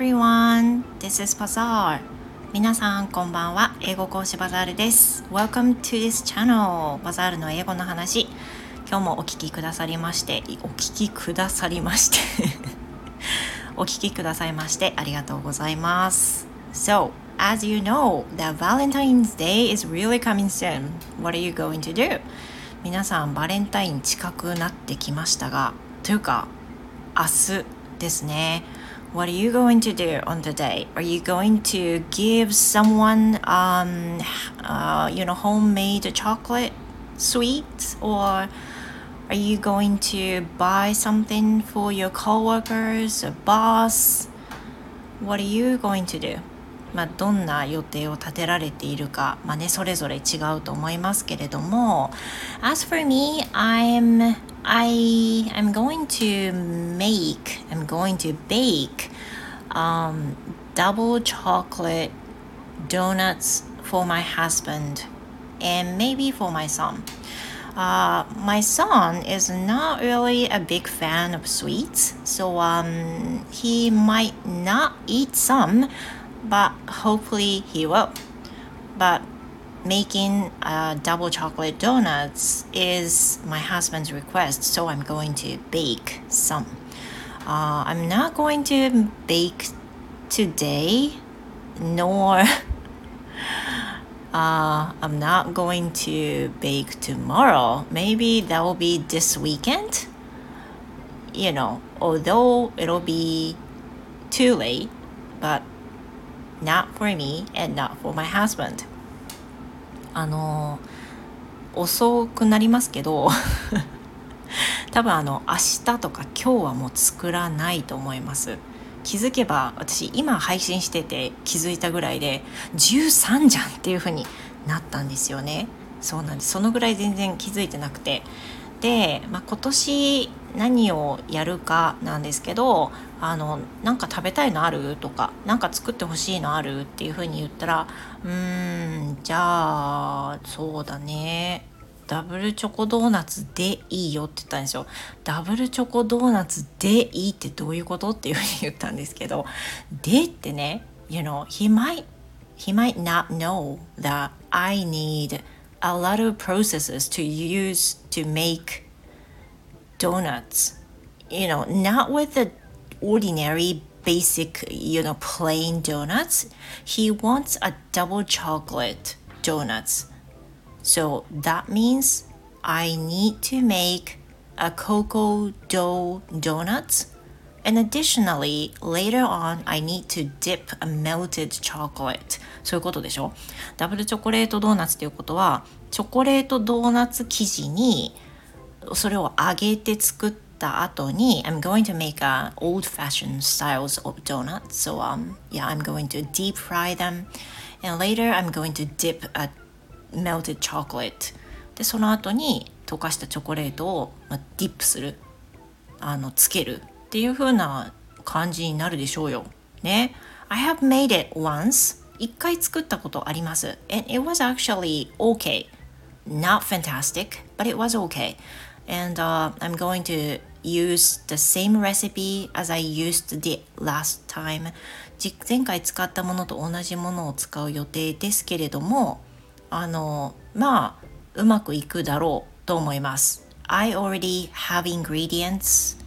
everyone, this is Bazaar. 皆さんこんばんは。英語講師バザールです。Welcome to this channel. バザールの英語の話。今日もお聞きくださりまして、お聞きくださりましてお聞きくださいましてありがとうございます。So, as you know, the Valentine's Day is really coming soon. What are you going to do? 皆さんバレンタイン近くなってきましたが、というか明日ですね。What are you going to do on the day? Are you going to give someone, um, uh, you know, homemade chocolate sweets, or are you going to buy something for your coworkers, a boss? What are you going to do? まあ、どんな予定を立てられているか、まあね、それぞれ違うと思いますけれども As for me, I'm I am going to make I'm going to bake um, double chocolate donuts for my husband and maybe for my son. Uh, my son is not really a big fan of sweets, so um, he might not eat some but hopefully he will. But making uh, double chocolate donuts is my husband's request, so I'm going to bake some. Uh, I'm not going to bake today, nor uh, I'm not going to bake tomorrow. Maybe that will be this weekend. You know, although it'll be too late, but not for me and not for my husband あの遅くなりますけど 多分あの明日とか今日はもう作らないと思います。気づけば私今配信してて気づいたぐらいで13じゃんっていう風になったんですよね。そうなんです。そのぐらい全然気づいてなくて。で、まあ、今年何をやるかなんですけどあのなんか食べたいのある？とか何か作ってほしいのある？っていうふうに言ったらうーんじゃあそうだね。ダブルチョコドーナツでいいよって言ったんですよ。ダブルチョコドーナツでいいってどういうこと？っていうふうに言ったんですけど、でってね、you know, he might, he might not know that I need a lot of processes to use to make donuts. You know, not with the ordinary basic, you know, plain donuts. He wants a double chocolate donuts. So that means I need to make a cocoa dough donuts. And additionally, later on, I need to dip a melted chocolate. そういうことでしょダブルチョコレートドーナツっていうことは、チョコレートドーナツ生地にそれを揚げて作った後に I'm going to make a old fashioned styles of donuts so um yeah I'm going to deep fry them and later I'm going to dip a melted chocolate でその後に溶かしたチョコレートを、まあ、ディップするあのつけるっていう風な感じになるでしょうよね I have made it once 一回作ったことあります and it was actually okay not fantastic but it was okay and uh, I'm going to use the same recipe as I used the last time 前回使ったものと同じものを使う予定ですけれどもあのまあうまくいくだろうと思います I already have ingredients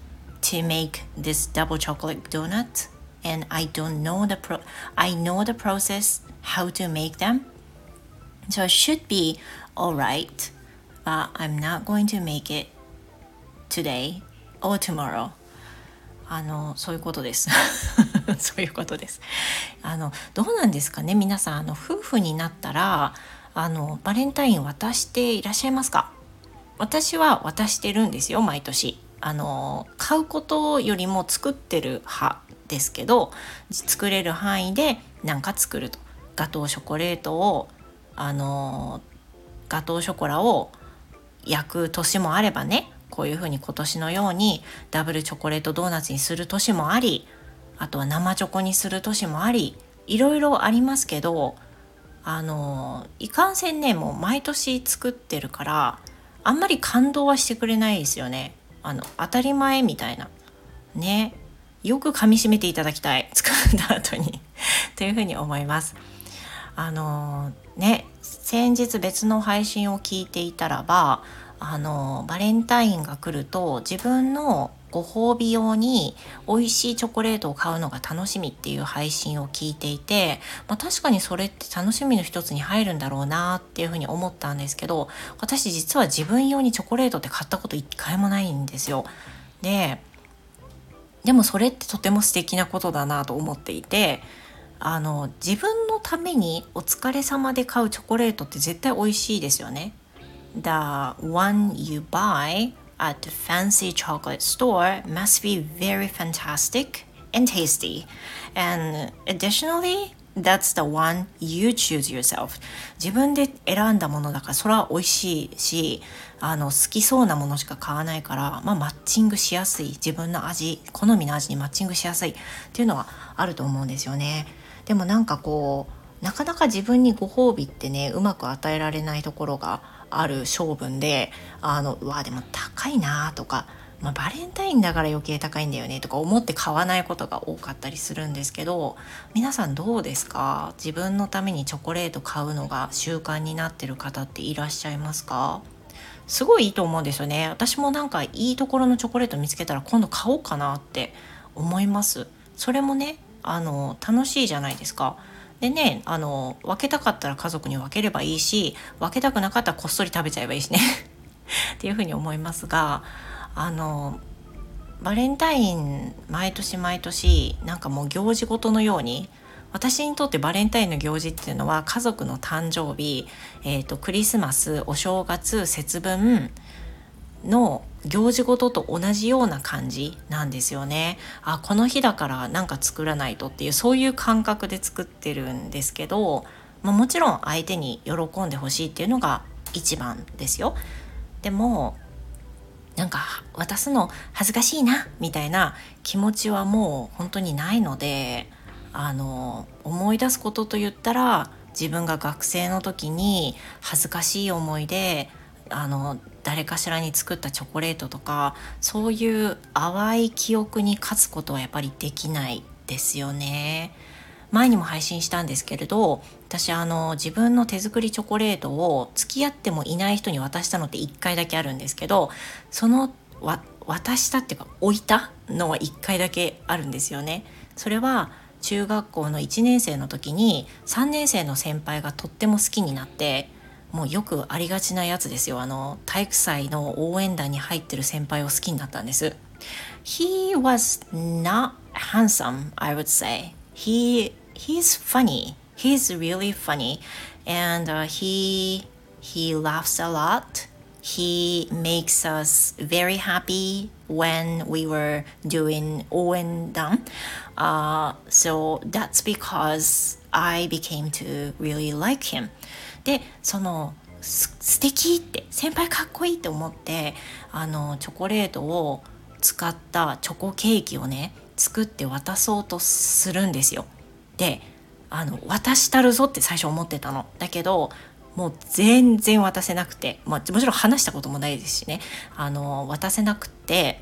to make this double chocolate donut and I don't know the pro I know the process how to make them so it should be alright but I'm not going to make it today or tomorrow. あのそういうことです。そういうことです。あのどうなんですかね？皆さんあの夫婦になったらあのバレンタイン渡していらっしゃいますか？私は渡してるんですよ毎年。あの買うことよりも作ってる派ですけど作れる範囲で何か作ると。ガトーショコレートをあのガトーショコラを焼く年もあればねこういうふうに今年のようにダブルチョコレートドーナツにする年もありあとは生チョコにする年もありいろいろありますけどあのいかんせんねもう毎年作ってるからあんまり感動はしてくれないですよね。あの当たり前みたいな。ね。よく噛みしめていただきたい。作った後に。というふうに思います。あのね。先日別の配信を聞いていたらばあのバレンタインが来ると自分のご褒美用に美味しいチョコレートを買うのが楽しみっていう配信を聞いていて、まあ、確かにそれって楽しみの一つに入るんだろうなっていうふうに思ったんですけど私実は自分用にチョコレートって買ったこと一回もないんですよ。ででもそれってとても素敵なことだなと思っていてあの自分のためにお疲れ様で買うチョコレートって絶対美味しいですよね。The one you buy at the fancy chocolate store must be very fantastic and tasty. And additionally, that's the one you choose yourself. 自分で選んだものだからそれは美味しいしあの好きそうなものしか買わないから、まあ、マッチングしやすい自分の味好みの味にマッチングしやすいっていうのはあると思うんですよね。でもなんかこうなかなか自分にご褒美ってねうまく与えられないところがある性分であのうわでも高いなとか、まあ、バレンタインだから余計高いんだよねとか思って買わないことが多かったりするんですけど皆さんどうですか？自分のためにチョコレート買うのが習慣になってる方っていらっしゃいますか？すごいいいと思うんですよね。私もなんかいいところのチョコレート見つけたら今度買おうかなって思います。それもねあの楽しいじゃないですか。でねあの分けたかったら家族に分ければいいし分けたくなかったらこっそり食べちゃえばいいしね。っていうふうに思いますがあのバレンタイン毎年毎年なんかもう行事ごとのように私にとってバレンタインの行事っていうのは家族の誕生日、えーと、クリスマスお正月節分の行事ごとと同じような感じなんですよね。あこの日だからなんか作らないとっていうそういう感覚で作ってるんですけど、まあ、もちろん相手に喜んでほしいっていうのが一番ですよ。でもなんか渡すの恥ずかしいなみたいな気持ちはもう本当にないのであの思い出すことと言ったら自分が学生の時に恥ずかしい思いであの誰かしらに作ったチョコレートとかそういう淡い記憶に勝つことはやっぱりできないですよね。前にも配信したんですけれど私あの自分の手作りチョコレートを付き合ってもいない人に渡したのって1回だけあるんですけどその渡したっていうか置いたのは1回だけあるんですよね。それは中学校の1年生の時に3年生の先輩がとっても好きになってもうよくありがちなやつですよあの体育祭の応援団に入ってる先輩を好きになったんです He was not handsome I would say he he's funny he's really funny and、uh, he he laughs a lot he makes us very happy when we were doing Owen Uh, so that's because I became to really like him. でその素敵って先輩かっこいいって思ってあのチョコレートを使ったチョコケーキをね作って渡そうとするんですよ。であの渡したるぞって最初思ってたの。だけどもう全然渡せなくて、まあ、もちろん話したこともないですしねあの渡せなくて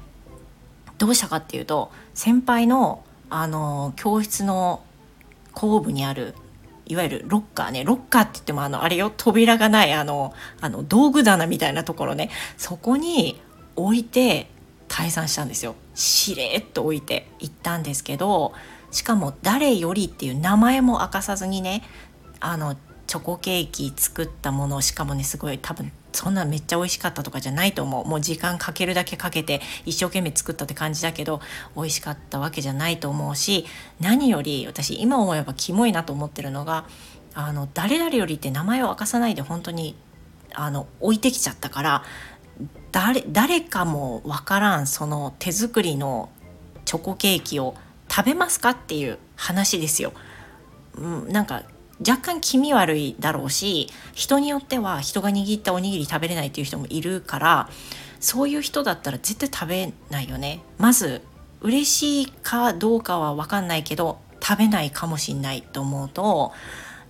どうしたかっていうと先輩のあの教室の後部にあるいわゆるロッカーねロッカーって言ってもあのあれよ扉がないあのあの道具棚みたいなところねそこに置いて退散したんですよ。しれっと置いて行ったんですけどしかも誰よりっていう名前も明かさずにねあのチョコケーキ作ったものしかもねすごい多分そんなめっちゃ美味しかったとかじゃないと思うもう時間かけるだけかけて一生懸命作ったって感じだけど美味しかったわけじゃないと思うし何より私今思えばキモいなと思ってるのがあの誰々よりって名前を明かさないで本当にあの置いてきちゃったから誰誰かもわからんその手作りのチョコケーキを食べますかっていう話ですよ。うん、なんか若干気味悪いだろうし人によっては人が握ったおにぎり食べれないっていう人もいるからそういう人だったら絶対食べないよね。まず嬉しいかどうかは分かんないけど食べないかもしんないと思うと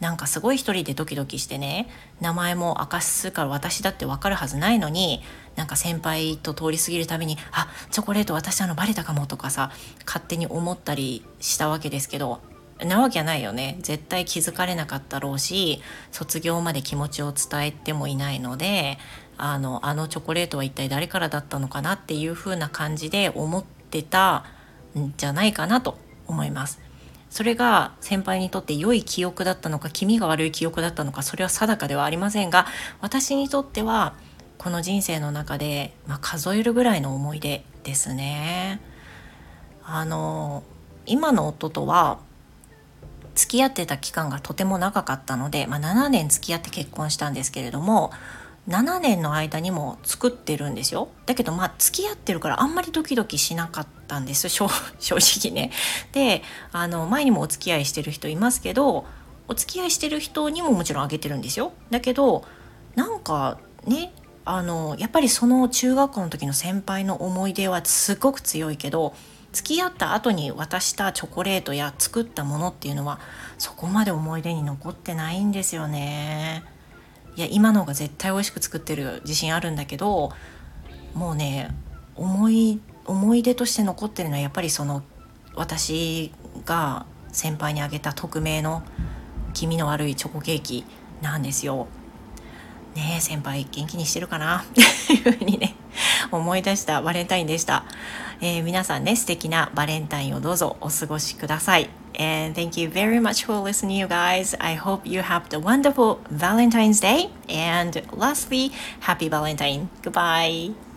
なんかすごい一人でドキドキしてね名前も明かすから私だって分かるはずないのになんか先輩と通り過ぎるたびにあチョコレート渡したのバレたかもとかさ勝手に思ったりしたわけですけどなわけないよね絶対気づかれなかったろうし卒業まで気持ちを伝えてもいないのであのあのチョコレートは一体誰からだったのかなっていう風な感じで思ってたんじゃないかなと思います。それが先輩にとって良い記憶だったのか気味が悪い記憶だったのかそれは定かではありませんが私にとってはこの人生の中で、まあ、数えるぐらいの思い出ですね。あの今の夫とは付き合ってた期間がとても長かったので、まあ、7年付き合って結婚したんですけれども7年の間にも作ってるんですよだけどまあ付き合ってるからあんまりドキドキしなかったんです 正直ね。であの前にもお付き合いしてる人いますけどお付き合いしてる人にももちろんあげてるんですよ。だけどなんかねあのやっぱりその中学校の時の先輩の思い出はすごく強いけど付き合った後に渡したチョコレートや作ったものっていうのはそこまで思い出に残ってないんですよね。いや今の方が絶対美味しく作ってる自信あるんだけどもうね思い思い出として残ってるのはやっぱりその私が先輩にあげた匿名の気味の悪いチョコケーキなんですよ。ねえ先輩元気にしてるかな？っていうふうにね思い出したバレンタインでした、えー、皆さんね素敵なバレンタインをどうぞお過ごしください And thank you very much for listening, you guys. I hope you have the wonderful Valentine's Day. And lastly, happy Valentine. Goodbye.